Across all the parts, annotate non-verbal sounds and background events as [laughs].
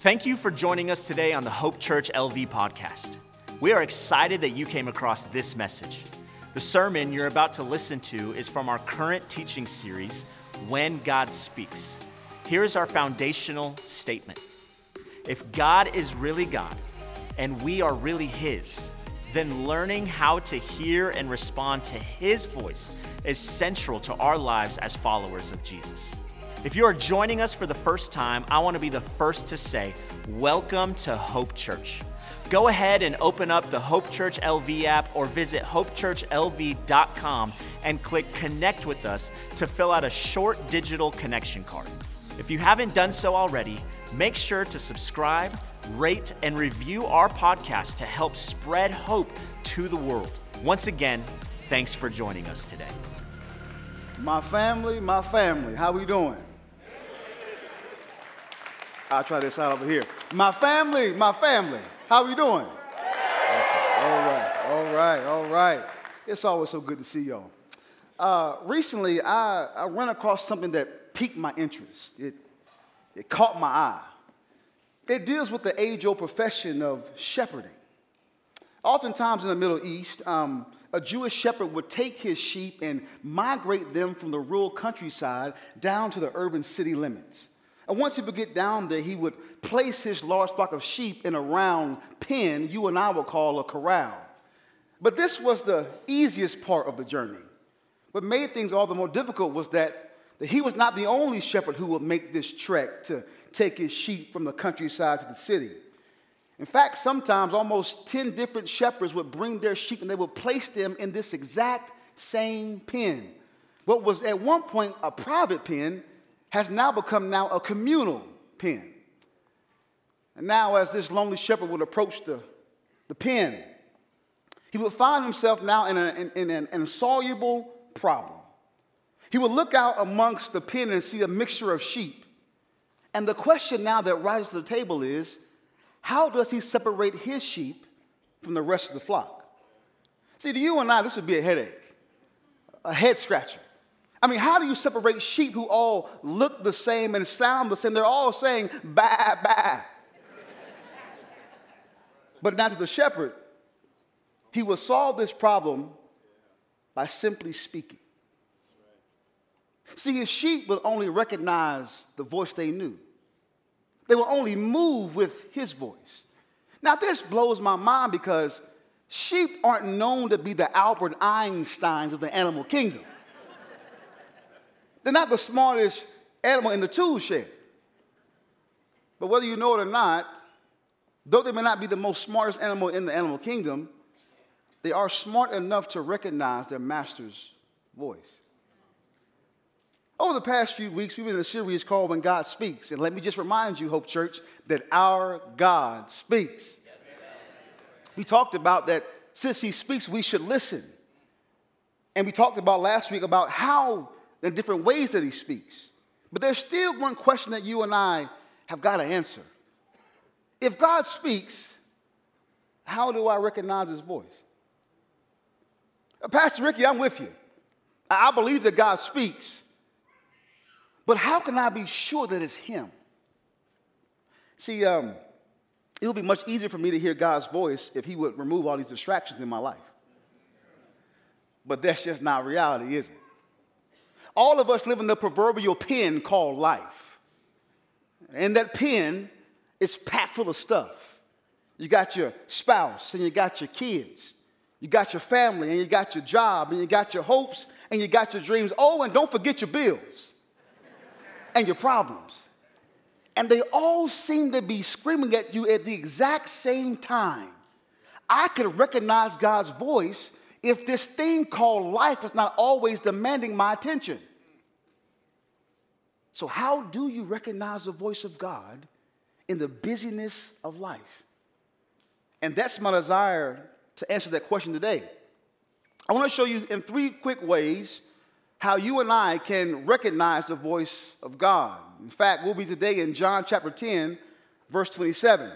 Thank you for joining us today on the Hope Church LV podcast. We are excited that you came across this message. The sermon you're about to listen to is from our current teaching series, When God Speaks. Here is our foundational statement If God is really God and we are really His, then learning how to hear and respond to His voice is central to our lives as followers of Jesus. If you are joining us for the first time, I want to be the first to say, Welcome to Hope Church. Go ahead and open up the Hope Church LV app or visit hopechurchlv.com and click Connect with us to fill out a short digital connection card. If you haven't done so already, make sure to subscribe, rate, and review our podcast to help spread hope to the world. Once again, thanks for joining us today. My family, my family, how we doing? I'll try this out over here. My family, my family, how are we doing? All right, all right, all right. It's always so good to see y'all. Uh, recently, I, I ran across something that piqued my interest. It, it caught my eye. It deals with the age old profession of shepherding. Oftentimes in the Middle East, um, a Jewish shepherd would take his sheep and migrate them from the rural countryside down to the urban city limits. And once he would get down there, he would place his large flock of sheep in a round pen you and I would call a corral. But this was the easiest part of the journey. What made things all the more difficult was that, that he was not the only shepherd who would make this trek to take his sheep from the countryside to the city. In fact, sometimes almost 10 different shepherds would bring their sheep and they would place them in this exact same pen. What was at one point a private pen has now become now a communal pen. And now, as this lonely shepherd would approach the, the pen, he would find himself now in, a, in, in an insoluble problem. He would look out amongst the pen and see a mixture of sheep. And the question now that rises to the table is how does he separate his sheep from the rest of the flock? See, to you and I, this would be a headache, a head scratcher. I mean, how do you separate sheep who all look the same and sound the same? They're all saying, baa, baa. but not to the shepherd. He will solve this problem by simply speaking. See, his sheep will only recognize the voice they knew. They will only move with his voice. Now, this blows my mind because sheep aren't known to be the Albert Einsteins of the animal kingdom. They're not the smartest animal in the tool shed. But whether you know it or not, though they may not be the most smartest animal in the animal kingdom, they are smart enough to recognize their master's voice. Over the past few weeks, we've been in a series called When God Speaks. And let me just remind you, Hope Church, that our God speaks. We talked about that since He speaks, we should listen. And we talked about last week about how the different ways that he speaks. But there's still one question that you and I have got to answer. If God speaks, how do I recognize his voice? Uh, Pastor Ricky, I'm with you. I believe that God speaks. But how can I be sure that it's him? See, um, it would be much easier for me to hear God's voice if he would remove all these distractions in my life. But that's just not reality, is it? All of us live in the proverbial pen called life. And that pen is packed full of stuff. You got your spouse and you got your kids. You got your family and you got your job and you got your hopes and you got your dreams. Oh, and don't forget your bills and your problems. And they all seem to be screaming at you at the exact same time. I could recognize God's voice if this thing called life is not always demanding my attention. So, how do you recognize the voice of God in the busyness of life? And that's my desire to answer that question today. I want to show you in three quick ways how you and I can recognize the voice of God. In fact, we'll be today in John chapter 10, verse 27.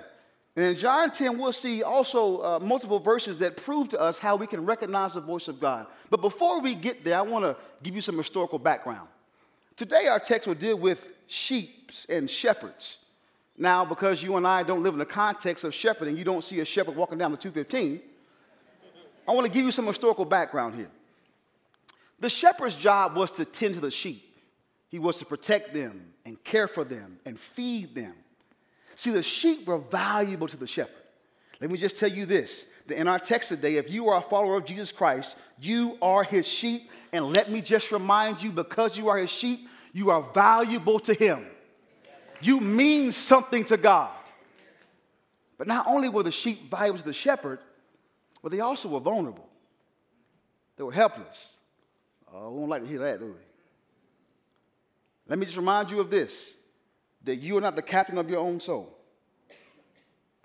And in John 10, we'll see also uh, multiple verses that prove to us how we can recognize the voice of God. But before we get there, I want to give you some historical background. Today, our text will deal with sheep and shepherds. Now, because you and I don't live in the context of shepherding, you don't see a shepherd walking down the 215. I want to give you some historical background here. The shepherd's job was to tend to the sheep, he was to protect them and care for them and feed them. See, the sheep were valuable to the shepherd. Let me just tell you this that in our text today, if you are a follower of Jesus Christ, you are his sheep. And let me just remind you because you are his sheep, you are valuable to him. You mean something to God. But not only were the sheep valuable to the shepherd, but they also were vulnerable. They were helpless. Oh, we don't like to hear that, do we? Let me just remind you of this that you are not the captain of your own soul.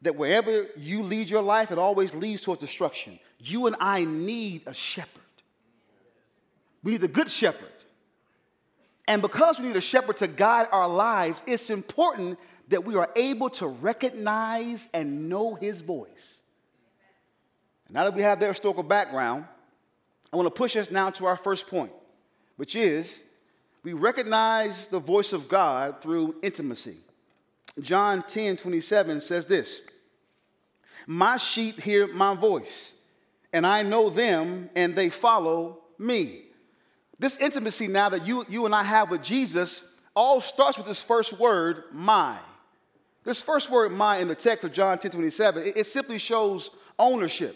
That wherever you lead your life, it always leads towards destruction. You and I need a shepherd. We need a good shepherd. And because we need a shepherd to guide our lives, it's important that we are able to recognize and know his voice. Now that we have their historical background, I want to push us now to our first point, which is we recognize the voice of God through intimacy. John 10 27 says this My sheep hear my voice, and I know them, and they follow me. This intimacy now that you, you and I have with Jesus all starts with this first word, my. This first word, my, in the text of John 10 27, it, it simply shows ownership,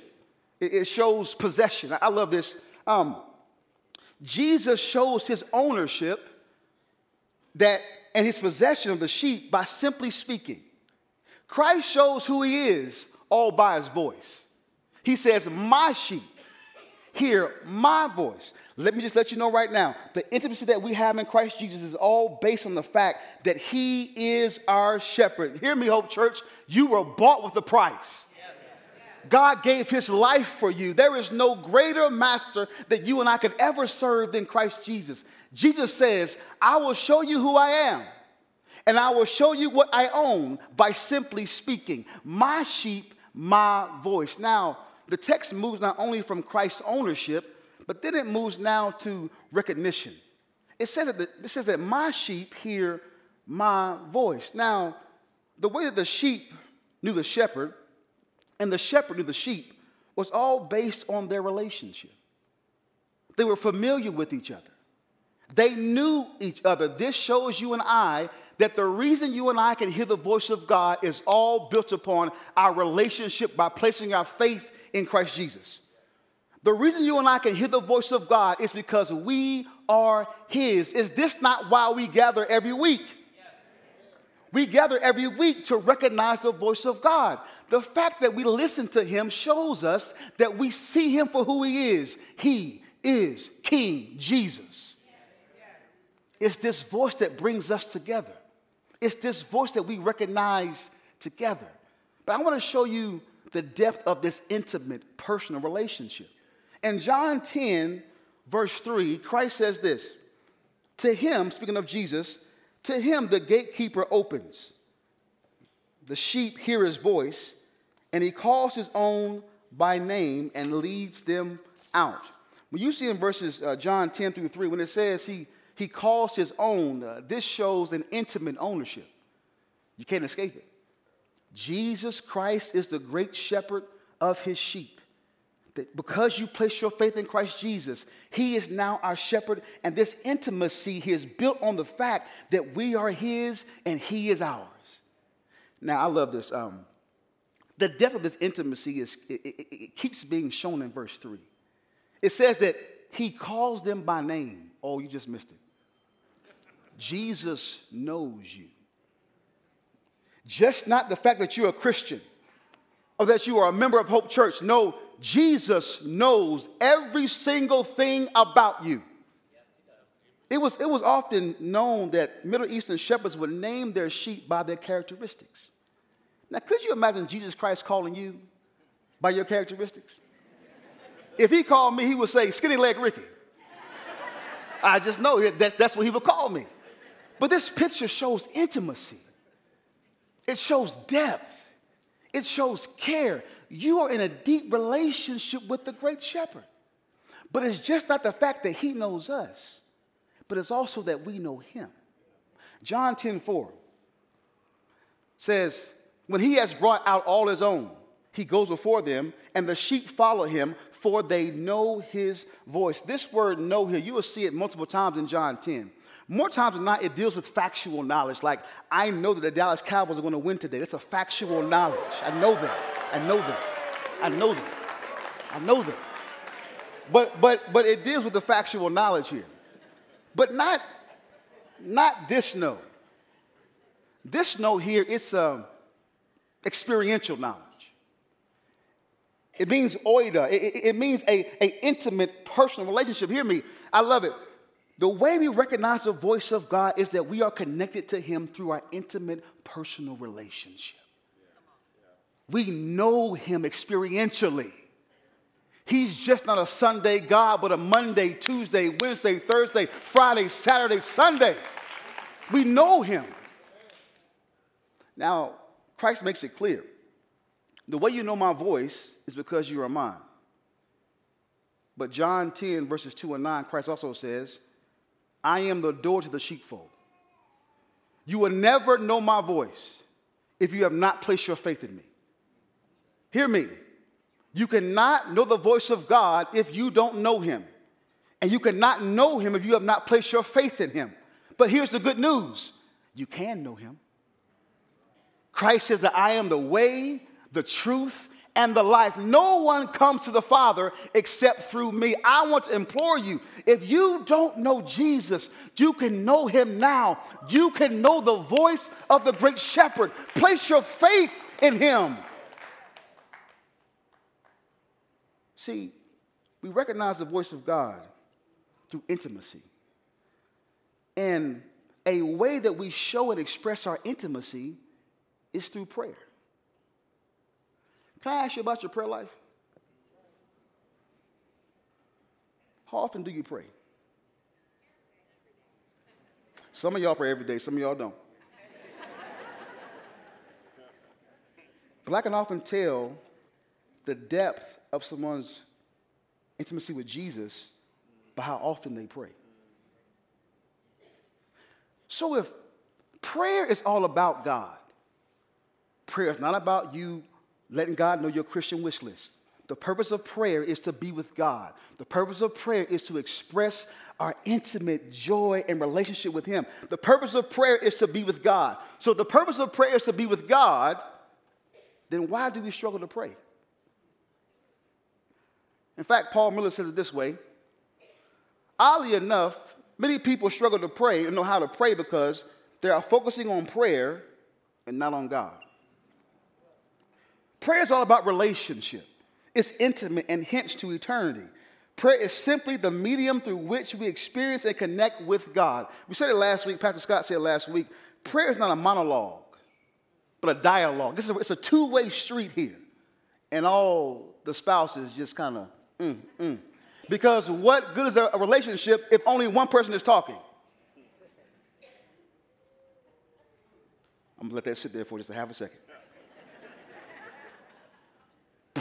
it, it shows possession. I love this. Um, Jesus shows his ownership that and his possession of the sheep by simply speaking. Christ shows who he is all by his voice. He says, My sheep hear my voice. Let me just let you know right now the intimacy that we have in Christ Jesus is all based on the fact that he is our shepherd. Hear me, Hope Church. You were bought with a price. God gave his life for you. There is no greater master that you and I could ever serve than Christ Jesus. Jesus says, I will show you who I am, and I will show you what I own by simply speaking. My sheep, my voice. Now, the text moves not only from Christ's ownership, but then it moves now to recognition. It says that, the, it says that my sheep hear my voice. Now, the way that the sheep knew the shepherd and the shepherd knew the sheep was all based on their relationship. They were familiar with each other, they knew each other. This shows you and I that the reason you and I can hear the voice of God is all built upon our relationship by placing our faith in Christ Jesus. The reason you and I can hear the voice of God is because we are His. Is this not why we gather every week? We gather every week to recognize the voice of God. The fact that we listen to him shows us that we see him for who he is. He is King Jesus. It's this voice that brings us together. It's this voice that we recognize together. But I want to show you the depth of this intimate personal relationship. In John 10, verse 3, Christ says this To him, speaking of Jesus, to him the gatekeeper opens. The sheep hear his voice, and he calls his own by name and leads them out. When you see in verses uh, John 10 through 3, when it says he, he calls his own, uh, this shows an intimate ownership. You can't escape it. Jesus Christ is the great shepherd of his sheep. That because you place your faith in Christ Jesus, he is now our shepherd, and this intimacy is built on the fact that we are his and he is ours. Now, I love this. Um, the depth of his intimacy is it, it, it keeps being shown in verse 3. It says that he calls them by name. Oh, you just missed it. Jesus knows you. Just not the fact that you're a Christian or that you are a member of Hope Church. No, Jesus knows every single thing about you. It was, it was often known that Middle Eastern shepherds would name their sheep by their characteristics. Now, could you imagine Jesus Christ calling you by your characteristics? If he called me, he would say, Skinny Leg Ricky. I just know that's, that's what he would call me. But this picture shows intimacy, it shows depth, it shows care. You are in a deep relationship with the great shepherd. But it's just not the fact that he knows us, but it's also that we know him. John 10 4 says, When he has brought out all his own, he goes before them, and the sheep follow him, for they know his voice. This word know here, you will see it multiple times in John 10. More times than not, it deals with factual knowledge. Like, I know that the Dallas Cowboys are going to win today. That's a factual knowledge. I know that. I know that. I know that. I know that. But but but it deals with the factual knowledge here. But not not this know. This know here, it's um, experiential knowledge. It means oida. It, it, it means a, a intimate personal relationship. Hear me. I love it. The way we recognize the voice of God is that we are connected to Him through our intimate personal relationship. We know Him experientially. He's just not a Sunday God, but a Monday, Tuesday, Wednesday, Thursday, Friday, Saturday, Sunday. We know Him. Now, Christ makes it clear the way you know my voice is because you are mine. But John 10, verses 2 and 9, Christ also says, I am the door to the sheepfold. You will never know my voice if you have not placed your faith in me. Hear me. You cannot know the voice of God if you don't know him. And you cannot know him if you have not placed your faith in him. But here's the good news you can know him. Christ says that I am the way, the truth, and the life. No one comes to the Father except through me. I want to implore you if you don't know Jesus, you can know him now. You can know the voice of the great shepherd. Place your faith in him. See, we recognize the voice of God through intimacy. And a way that we show and express our intimacy is through prayer. Can I ask you about your prayer life? How often do you pray? Some of y'all pray every day, some of y'all don't. but I can often tell the depth of someone's intimacy with Jesus by how often they pray. So if prayer is all about God, prayer is not about you letting God know your Christian wish list. The purpose of prayer is to be with God. The purpose of prayer is to express our intimate joy and relationship with Him. The purpose of prayer is to be with God. So, the purpose of prayer is to be with God, then why do we struggle to pray? In fact, Paul Miller says it this way Oddly enough, many people struggle to pray and know how to pray because they are focusing on prayer and not on God. Prayer is all about relationship, it's intimate and hence to eternity. Prayer is simply the medium through which we experience and connect with God. We said it last week, Pastor Scott said last week prayer is not a monologue, but a dialogue. It's a, it's a two way street here. And all the spouses just kind of, mm, mm. Because what good is a relationship if only one person is talking? I'm gonna let that sit there for just a half a second.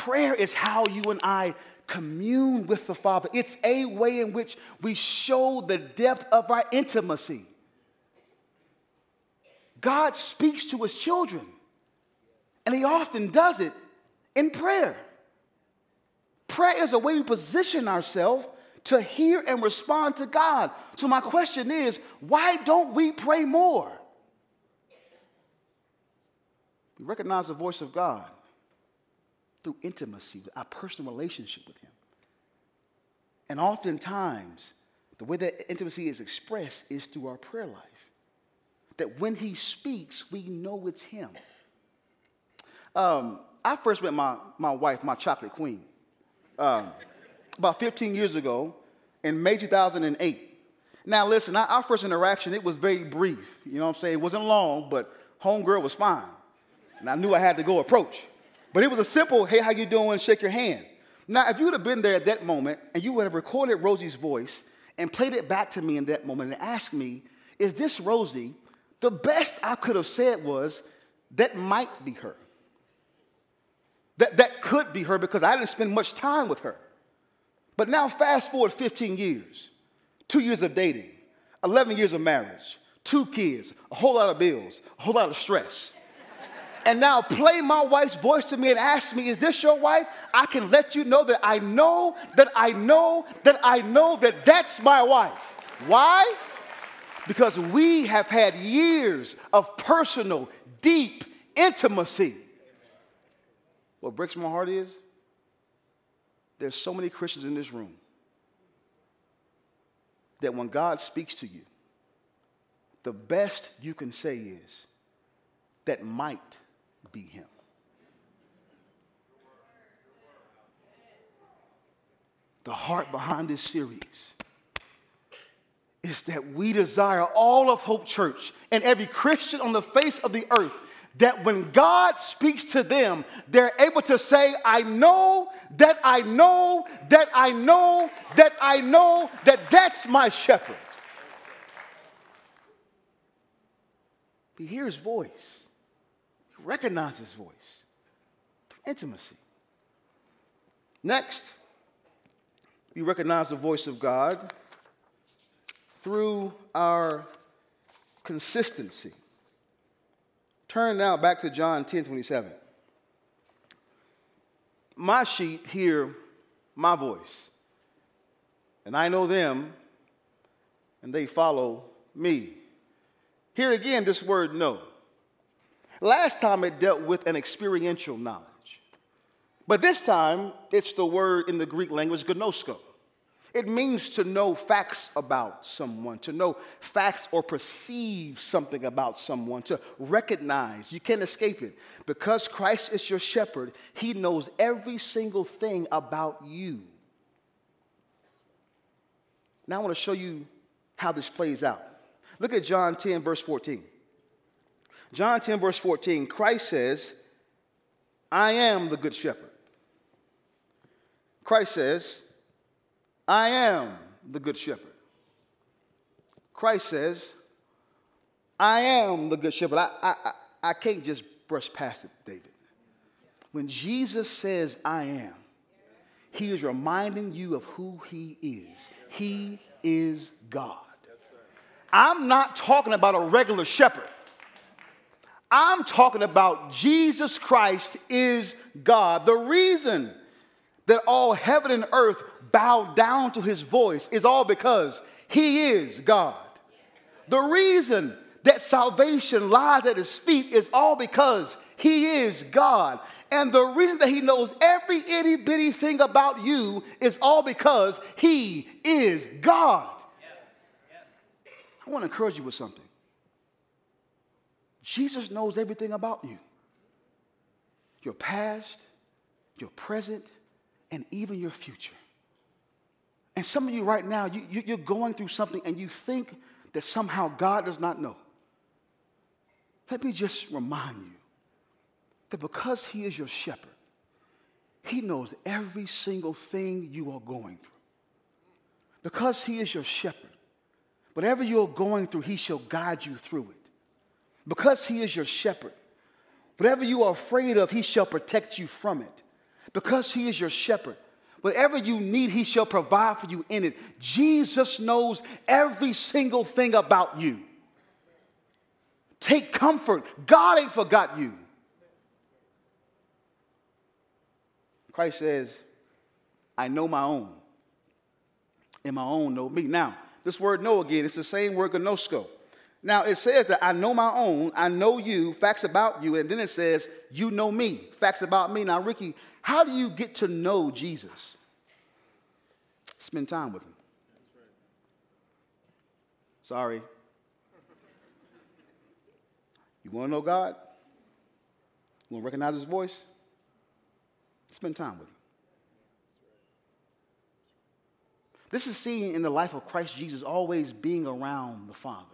Prayer is how you and I commune with the Father. It's a way in which we show the depth of our intimacy. God speaks to his children, and he often does it in prayer. Prayer is a way we position ourselves to hear and respond to God. So, my question is why don't we pray more? We recognize the voice of God through intimacy, our personal relationship with Him. And oftentimes, the way that intimacy is expressed is through our prayer life. That when He speaks, we know it's Him. Um, I first met my, my wife, my chocolate queen, um, about 15 years ago in May 2008. Now, listen, our first interaction, it was very brief. You know what I'm saying? It wasn't long, but homegirl was fine. And I knew I had to go approach. But it was a simple, hey, how you doing? Shake your hand. Now, if you would have been there at that moment and you would have recorded Rosie's voice and played it back to me in that moment and asked me, is this Rosie? The best I could have said was, that might be her. That, that could be her because I didn't spend much time with her. But now, fast forward 15 years, two years of dating, 11 years of marriage, two kids, a whole lot of bills, a whole lot of stress. And now play my wife's voice to me and ask me, Is this your wife? I can let you know that I know, that I know, that I know that that's my wife. Why? Because we have had years of personal, deep intimacy. What breaks my heart is there's so many Christians in this room that when God speaks to you, the best you can say is, that might be him. The heart behind this series is that we desire all of Hope Church and every Christian on the face of the earth that when God speaks to them, they're able to say, I know that I know that I know that I know that that's my shepherd. He hears voice, he recognizes his voice intimacy. Next, we recognize the voice of God through our consistency. Turn now back to John 10 27. My sheep hear my voice, and I know them, and they follow me. Here again, this word know. Last time it dealt with an experiential knowledge. But this time, it's the word in the Greek language, gnosko. It means to know facts about someone, to know facts or perceive something about someone, to recognize. You can't escape it. Because Christ is your shepherd, he knows every single thing about you. Now, I want to show you how this plays out. Look at John 10, verse 14. John 10, verse 14, Christ says, I am the good shepherd. Christ says, I am the good shepherd. Christ says, I am the good shepherd. I, I, I can't just brush past it, David. When Jesus says, I am, he is reminding you of who he is. He is God. I'm not talking about a regular shepherd. I'm talking about Jesus Christ is God. The reason that all heaven and earth bow down to his voice is all because he is God. The reason that salvation lies at his feet is all because he is God. And the reason that he knows every itty bitty thing about you is all because he is God. I want to encourage you with something. Jesus knows everything about you your past, your present, and even your future. And some of you right now, you, you, are going through something and you think that somehow God does not know. Let me just remind you that because He is your shepherd, He knows every single thing you are going through. Because He is your shepherd, Whatever you're going through, He shall guide you through it. Because He is your shepherd, whatever you are afraid of, He shall protect you from it. Because He is your shepherd, whatever you need, He shall provide for you in it. Jesus knows every single thing about you. Take comfort. God ain't forgot you. Christ says, I know my own, and my own know me. Now, this word know again, it's the same word gnosko. Now it says that I know my own, I know you, facts about you, and then it says, you know me, facts about me. Now, Ricky, how do you get to know Jesus? Spend time with him. Sorry. You want to know God? You want to recognize his voice? Spend time with him. This is seen in the life of Christ Jesus always being around the Father.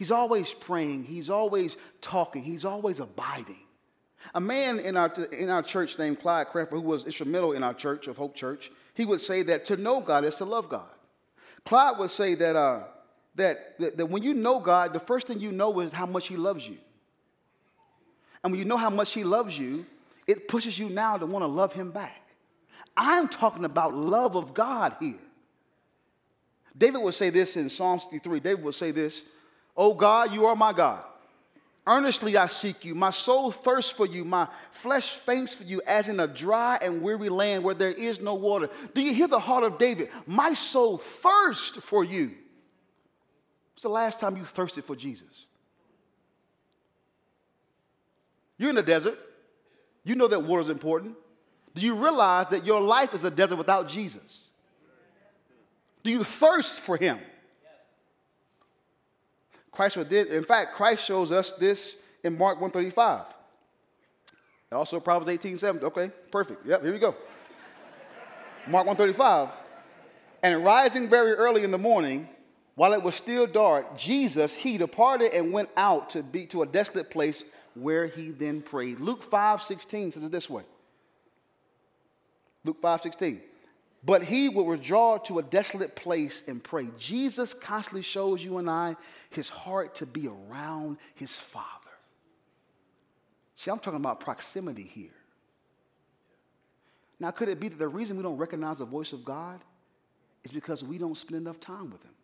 He's always praying, he's always talking, he's always abiding. A man in our, in our church named Clyde Cranford, who was instrumental in our church of Hope Church, he would say that to know God is to love God. Clyde would say that, uh, that, that, that when you know God, the first thing you know is how much he loves you. And when you know how much he loves you, it pushes you now to want to love him back. I'm talking about love of God here. David would say this in Psalm 63. David would say this, Oh God, you are my God. Earnestly I seek you. My soul thirsts for you. My flesh faints for you, as in a dry and weary land where there is no water. Do you hear the heart of David? My soul thirsts for you. What's the last time you thirsted for Jesus? You're in the desert. You know that water is important. Do you realize that your life is a desert without Jesus? Do you thirst for him? Christ did. In fact, Christ shows us this in Mark 135. Also Proverbs 18, 7. Okay, perfect. Yep, here we go. Mark 135. And rising very early in the morning, while it was still dark, Jesus, he departed and went out to be to a desolate place where he then prayed. Luke 5, 16 says it this way. Luke 5, 16 but he will withdraw to a desolate place and pray. Jesus constantly shows you and I his heart to be around his Father. See, I'm talking about proximity here. Now, could it be that the reason we don't recognize the voice of God is because we don't spend enough time with him?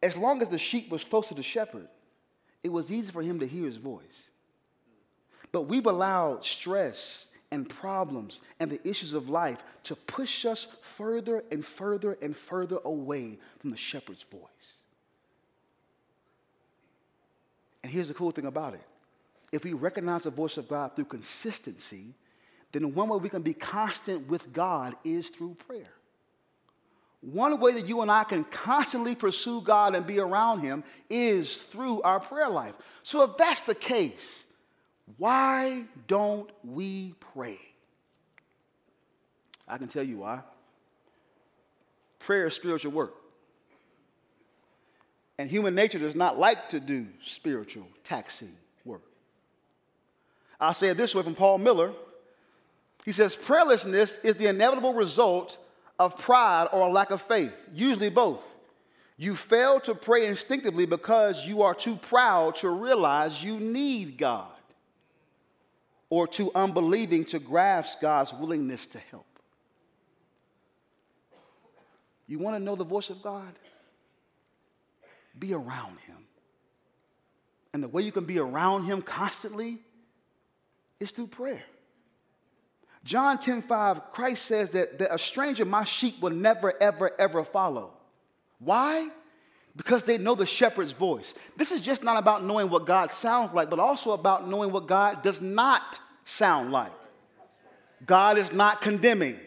As long as the sheep was close to the shepherd, it was easy for him to hear his voice. But we've allowed stress and problems and the issues of life to push us further and further and further away from the shepherd's voice. And here's the cool thing about it if we recognize the voice of God through consistency, then one way we can be constant with God is through prayer. One way that you and I can constantly pursue God and be around Him is through our prayer life. So, if that's the case, why don't we pray? I can tell you why. Prayer is spiritual work. And human nature does not like to do spiritual, taxing work. I'll say it this way from Paul Miller. He says, Prayerlessness is the inevitable result of pride or a lack of faith, usually both. You fail to pray instinctively because you are too proud to realize you need God or too unbelieving to grasp God's willingness to help. You want to know the voice of God? Be around Him. And the way you can be around Him constantly is through prayer. John 10 5, Christ says that, that a stranger my sheep will never, ever, ever follow. Why? Because they know the shepherd's voice. This is just not about knowing what God sounds like, but also about knowing what God does not sound like. God is not condemning.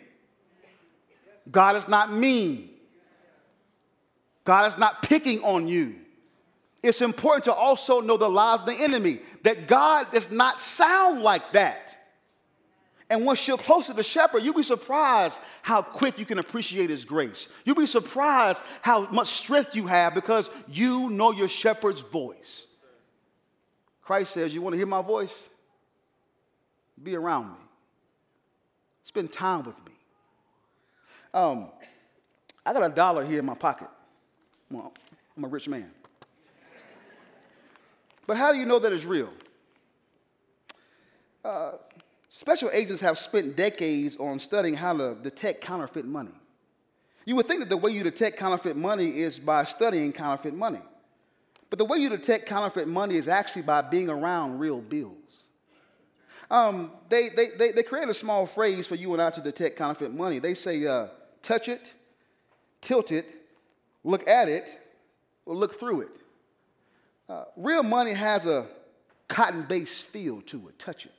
God is not mean. God is not picking on you. It's important to also know the lies of the enemy, that God does not sound like that. And once you're close to the shepherd, you'll be surprised how quick you can appreciate his grace. You'll be surprised how much strength you have because you know your shepherd's voice. Christ says, You want to hear my voice? Be around me. Spend time with me. Um, I got a dollar here in my pocket. Well, I'm a rich man. But how do you know that it's real? Uh, special agents have spent decades on studying how to detect counterfeit money. You would think that the way you detect counterfeit money is by studying counterfeit money. But the way you detect counterfeit money is actually by being around real bills. Um, they, they, they, they create a small phrase for you and I to detect counterfeit money. They say, uh, touch it, tilt it, look at it, or look through it. Uh, real money has a cotton based feel to it. Touch it.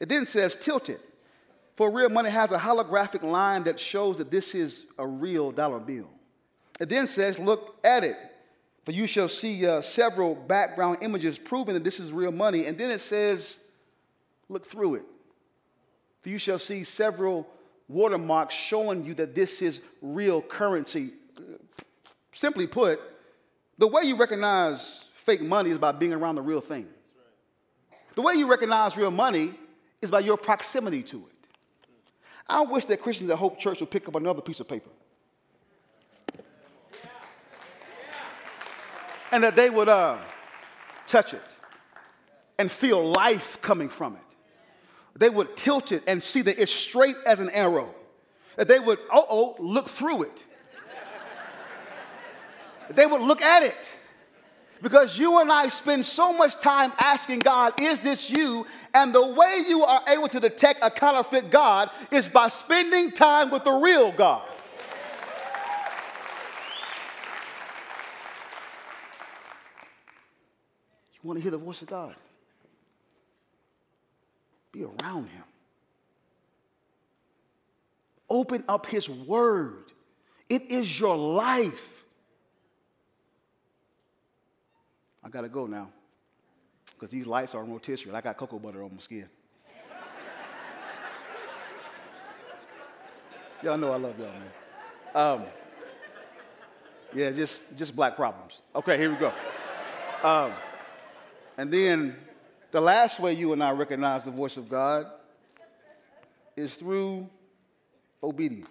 It then says tilt it. For real money has a holographic line that shows that this is a real dollar bill. It then says look at it. For you shall see uh, several background images proving that this is real money. And then it says look through it. For you shall see several watermarks showing you that this is real currency. Simply put, the way you recognize fake money is by being around the real thing. The way you recognize real money is by your proximity to it. I wish that Christians at Hope Church would pick up another piece of paper. And that they would uh, touch it and feel life coming from it they would tilt it and see that it's straight as an arrow. That they would, oh, oh, look through it. they would look at it. Because you and I spend so much time asking God, is this you? And the way you are able to detect a counterfeit God is by spending time with the real God. You want to hear the voice of God? Be around Him. Open up His Word. It is your life. I got to go now because these lights are rotisserie. I got cocoa butter on my skin. y'all know I love y'all, man. Um, yeah, just, just black problems. Okay, here we go. Um, and then the last way you and I recognize the voice of God is through obedience.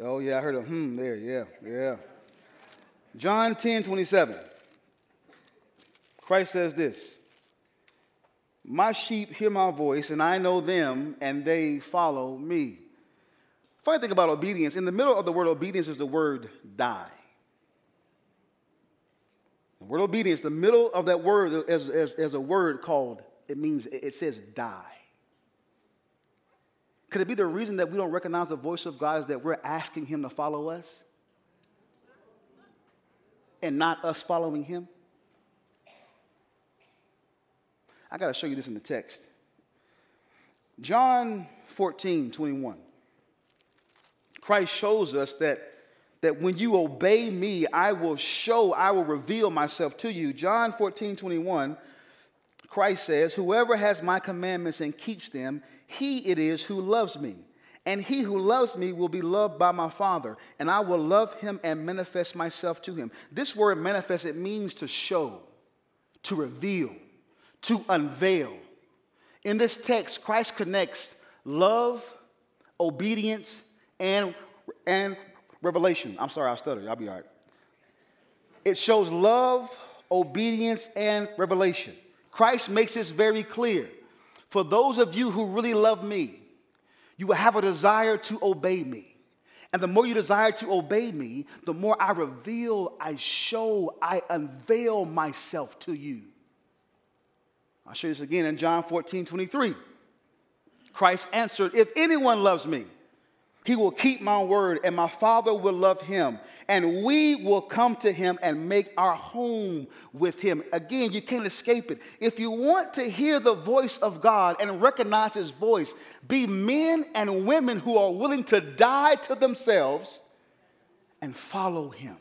Oh, yeah, I heard a hmm there. Yeah, yeah. John 10 27. Christ says this My sheep hear my voice, and I know them, and they follow me. Funny thing about obedience, in the middle of the word obedience is the word die. The word obedience, the middle of that word is, is, is a word called, it means, it says die. Could it be the reason that we don't recognize the voice of God is that we're asking Him to follow us? And not us following Him? I got to show you this in the text. John 14, 21. Christ shows us that that when you obey me, I will show, I will reveal myself to you. John 14, 21, Christ says, Whoever has my commandments and keeps them, he it is who loves me. And he who loves me will be loved by my Father, and I will love him and manifest myself to him. This word manifest, it means to show, to reveal, to unveil. In this text, Christ connects love, obedience, and, and Revelation. I'm sorry, I stuttered. I'll be all right. It shows love, obedience, and revelation. Christ makes this very clear. For those of you who really love me, you will have a desire to obey me. And the more you desire to obey me, the more I reveal, I show, I unveil myself to you. I'll show you this again in John 14 23. Christ answered, If anyone loves me, he will keep my word, and my Father will love him, and we will come to him and make our home with him. Again, you can't escape it. If you want to hear the voice of God and recognize his voice, be men and women who are willing to die to themselves and follow him.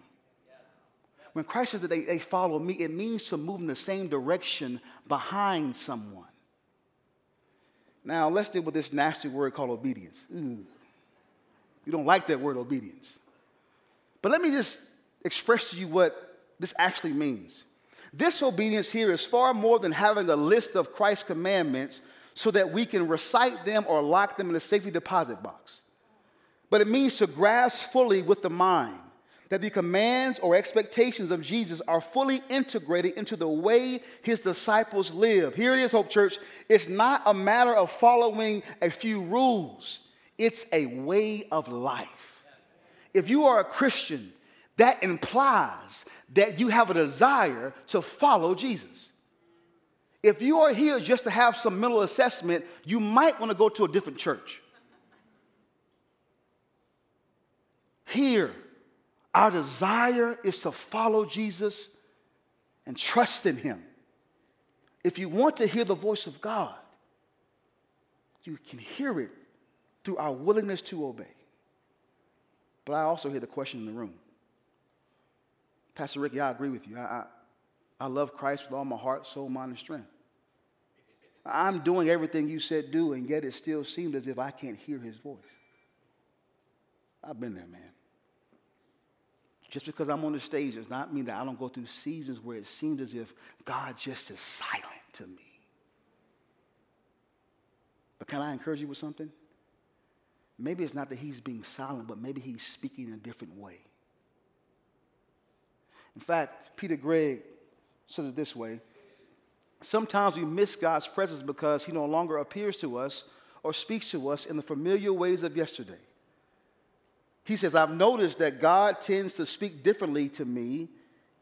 When Christ says that they, they follow me, it means to move in the same direction behind someone. Now, let's deal with this nasty word called obedience. Ooh. You don't like that word obedience. But let me just express to you what this actually means. This obedience here is far more than having a list of Christ's commandments so that we can recite them or lock them in a safety deposit box. But it means to grasp fully with the mind that the commands or expectations of Jesus are fully integrated into the way his disciples live. Here it is, Hope Church. It's not a matter of following a few rules, it's a way of life. If you are a Christian, that implies that you have a desire to follow Jesus. If you are here just to have some mental assessment, you might want to go to a different church. Here, our desire is to follow Jesus and trust in Him. If you want to hear the voice of God, you can hear it through our willingness to obey. But I also hear the question in the room. Pastor Ricky, I agree with you. I, I, I love Christ with all my heart, soul, mind, and strength. I'm doing everything you said do, and yet it still seems as if I can't hear his voice. I've been there, man. Just because I'm on the stage does not mean that I don't go through seasons where it seems as if God just is silent to me. But can I encourage you with something? maybe it's not that he's being silent, but maybe he's speaking in a different way. In fact, Peter Greig says it this way Sometimes we miss God's presence because he no longer appears to us or speaks to us in the familiar ways of yesterday. He says, I've noticed that God tends to speak differently to me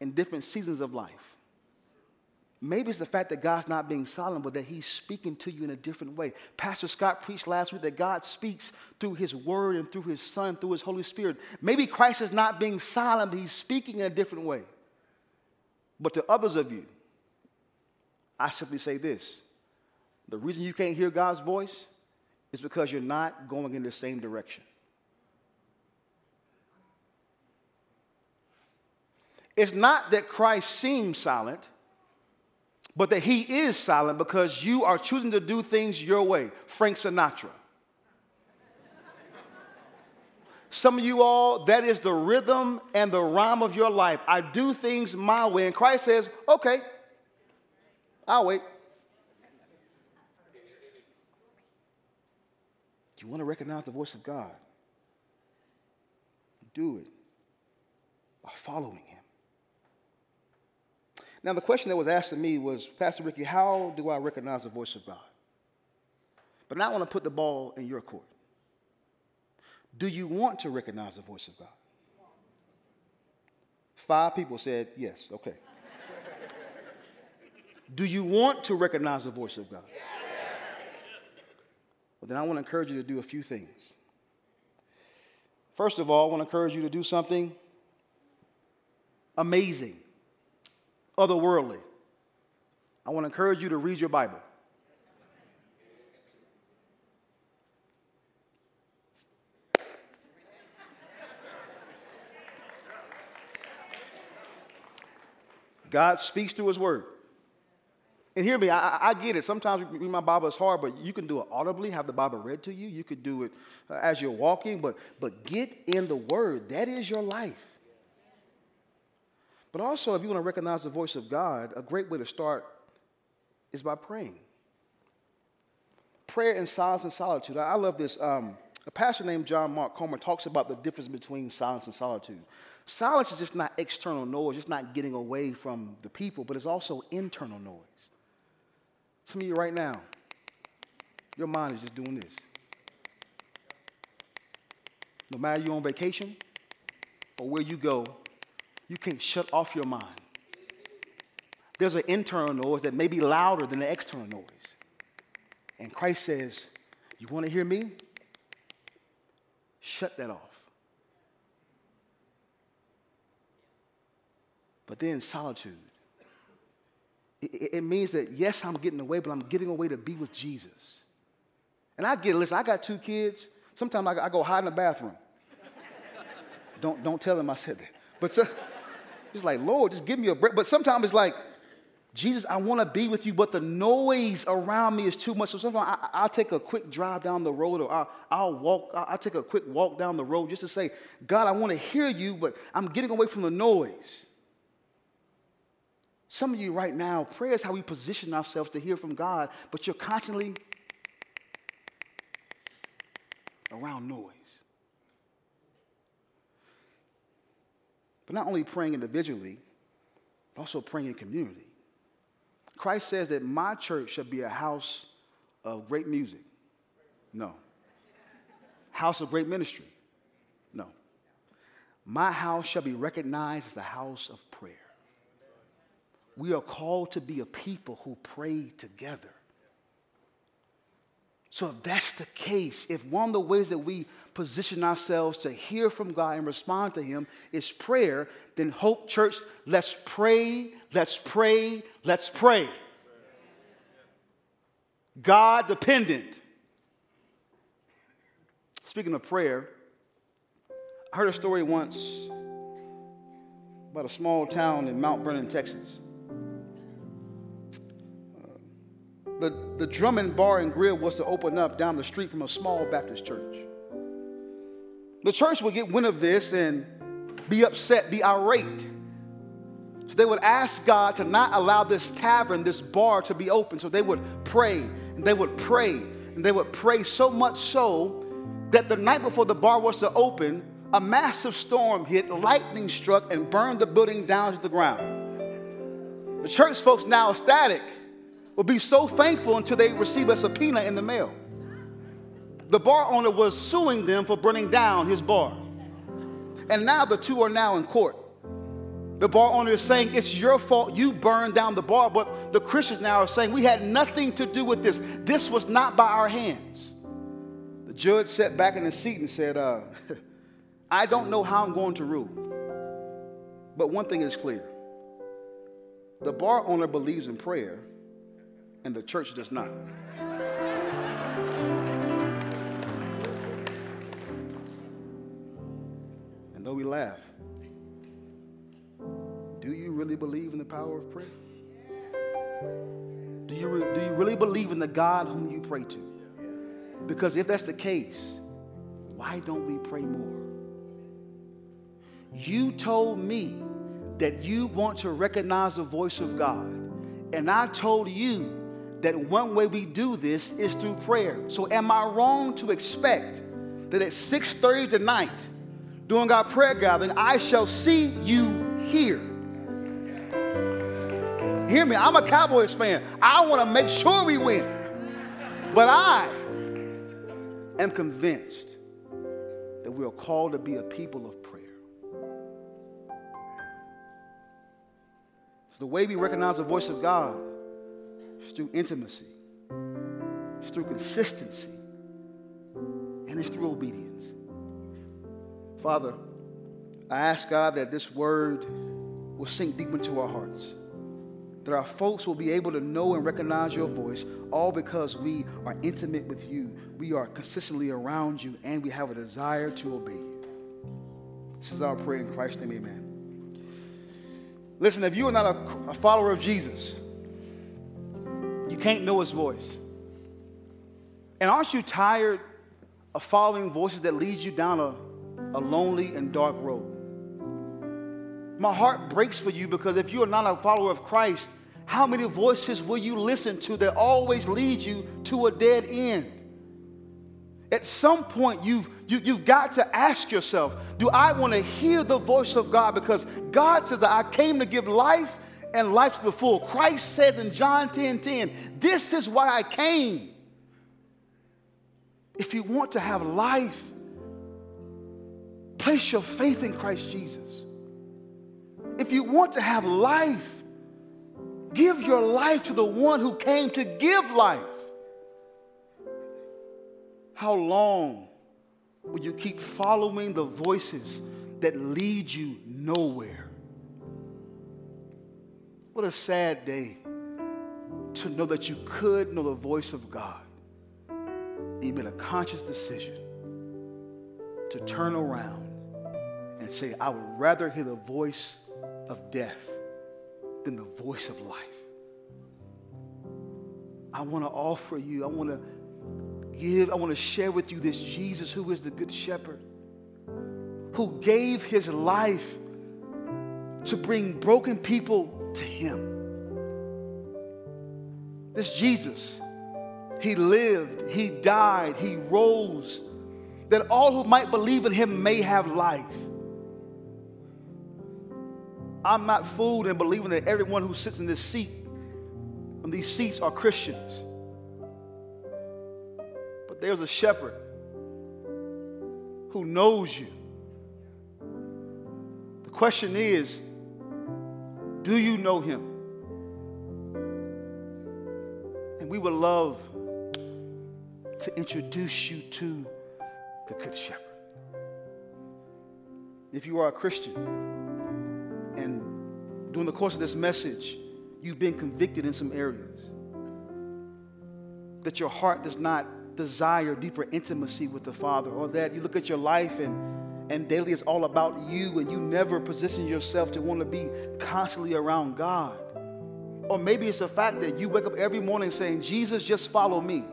in different seasons of life. Maybe it's the fact that God's not being silent, but that He's speaking to you in a different way. Pastor Scott preached last week that God speaks through His Word and through His Son, through His Holy Spirit. Maybe Christ is not being silent, but He's speaking in a different way. But to others of you, I simply say this the reason you can't hear God's voice is because you're not going in the same direction. It's not that Christ seems silent, but that he is silent because you are choosing to do things your way. Frank Sinatra. Some of you all, that is the rhythm and the rhyme of your life. I do things my way. And Christ says, okay, I'll wait. You want to recognize the voice of God? Do it by following Him. Now, the question that was asked to me was, Pastor Ricky, how do I recognize the voice of God? But now I want to put the ball in your court. Do you want to recognize the voice of God? Five people said yes, okay. [laughs] do you want to recognize the voice of God? Yes. Well, then I want to encourage you to do a few things. First of all, I want to encourage you to do something amazing otherworldly. I want to encourage you to read your Bible. God speaks through His Word. And hear me, I, I, get it. Sometimes reading my Bible is hard, but you can do it audibly, have the Bible read to you. You could do it uh, as you're walking, but, but get in the Word. That is your life. But also, if you want to recognize the voice of God, a great way to start is by praying. Prayer in silence and solitude. I love this. Um, a pastor named John Mark Comer talks about the difference between silence and solitude. Silence is just not external noise, it's not getting away from the people, but it's also internal noise. Some of you right now, your mind is just doing this. No matter you're on vacation or where you go, you can't shut off your mind. There's an internal noise that may be louder than the external noise. And Christ says, You want to hear me? Shut that off. But then solitude. It, means that, yes, I'm getting away, but I'm getting away to be with Jesus. And I get, listen, I got two kids. Sometimes I, I go hide in the bathroom. don't, don't tell them I said that. But so, it's like, Lord, just give me a break. But sometimes it's like, Jesus, I want to be with you, but the noise around me is too much. So sometimes I, will take a quick drive down the road or I'll, I'll walk, I'll, I'll take a quick walk down the road just to say, God, I want to hear you, but I'm getting away from the noise. Some of you right now, prayer is how we position ourselves to hear from God, but you're constantly around noise. But not only praying individually, but also praying in community. Christ says that my church shall be a house of great music. No. House of great ministry. No. My house shall be recognized as a house of prayer. We are called to be a people who pray together. So, if that's the case, if one of the ways that we position ourselves to hear from God and respond to Him is prayer, then Hope Church, let's pray, let's pray, let's pray. God dependent. Speaking of prayer, I heard a story once about a small town in Mount Vernon, Texas. The, the Drummond Bar and Grill was to open up down the street from a small Baptist church. The church would get wind of this and be upset, be irate. So they would ask God to not allow this tavern, this bar to be open. So they would pray and they would pray and they would pray so much so that the night before the bar was to open, a massive storm hit, lightning struck, and burned the building down to the ground. The church folks now ecstatic will be so thankful until they receive a subpoena in the mail. The bar owner was suing them for burning down his bar. And now the two are now in court. The bar owner is saying, It's your fault. You burned down the bar. But the Christians now are saying, We had nothing to do with this. This was not by our hands. The judge sat back in his seat and said, uh, [laughs] I don't know how I'm going to rule. But one thing is clear the bar owner believes in prayer, and the church does not. And though we laugh, do you really believe in the power of prayer? Do you, re- do you really believe in the God whom you pray to? Because if that's the case, why don't we pray more? You told me that you want to recognize the voice of God. And I told you that one way we do this is through prayer. So am I wrong to expect that at 6:30 tonight, during our prayer gathering, I shall see you here? Hear me, I'm a Cowboys fan. I want to make sure we win. But I am convinced that we are called to be a people of prayer. So the way we recognize the voice of God is through intimacy, it's through consistency, and it's through obedience. Father, I ask God that this word will sink deep into our hearts that our folks will be able to know and recognize your voice, all because we are intimate with you. We are consistently around you, and we have a desire to obey you. This is our prayer in Christ's name, amen. Listen, if you are not a, a follower of Jesus, you can't know his voice. And aren't you tired of following voices that lead you down a, a lonely and dark road? My heart breaks for you because if you are not a follower of Christ, how many voices will you listen to that always lead you to a dead end? At some point, you've, you, have you have got to ask yourself Do I want to hear the voice of God? Because God says that I came to give life and life to the full. Christ says in John 10 10, This is why I came. If you want to have life, place your faith in Christ Jesus. If you want to have life, give your life to the one who came to give life. How long will you keep following the voices that lead you nowhere? What a sad day to know that you could know the voice of God. You made a conscious decision to turn around and say, I would rather hear the voice of death than the voice of life. I want to offer you, I want to give, I want to share with you this Jesus who is the good shepherd, who gave his life to bring broken people to him. This Jesus, he lived, he died, he rose, that all who might believe in him may have life. I'm not fooled in believing that everyone who sits in this seat, on these seats, are Christians. But there's a shepherd who knows you. The question is do you know him? And we would love to introduce you to the Good Shepherd. If you are a Christian, and during the course of this message, you've been convicted in some areas. That your heart does not desire deeper intimacy with the Father, or that you look at your life and, and daily it's all about you and you never position yourself to want to be constantly around God. Or maybe it's the fact that you wake up every morning saying, Jesus, just follow me.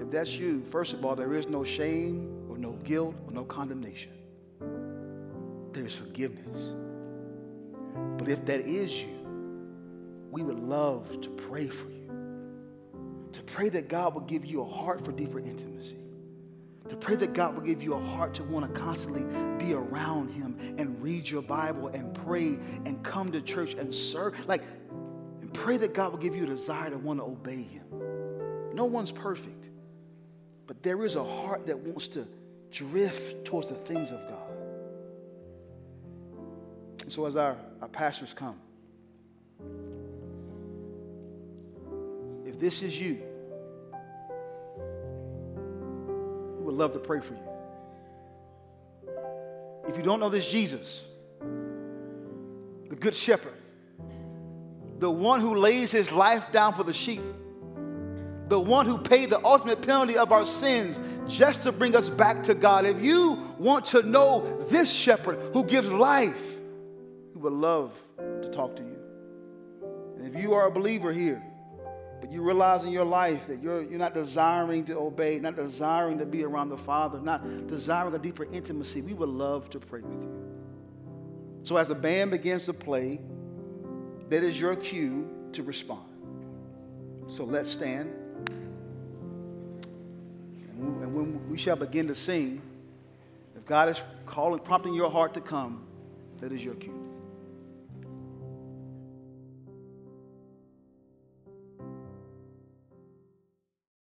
If that's you, first of all, there is no shame or no guilt or no condemnation there is forgiveness. But if that is you, we would love to pray for you. To pray that God will give you a heart for deeper intimacy. To pray that God will give you a heart to want to constantly be around Him and read your Bible and pray and come to church and serve. Like, and pray that God will give you a desire to want to obey Him. No one's perfect, but there is a heart that wants to drift towards the things of God. And so, as our, our pastors come, if this is you, would love to pray for you. If you don't know this Jesus, the Good Shepherd, the one who lays his life down for the sheep, the one who paid the ultimate penalty of our sins just to bring us back to God. If you want to know this shepherd who gives life, we would love to talk to you. And if you are a believer here, but you realize in your life that you're, you're not desiring to obey, not desiring to be around the Father, not desiring a deeper intimacy, we would love to pray with you. So as the band begins to play, that is your cue to respond. So let's stand. And when we shall begin to sing, if God is calling, prompting your heart to come, that is your cue.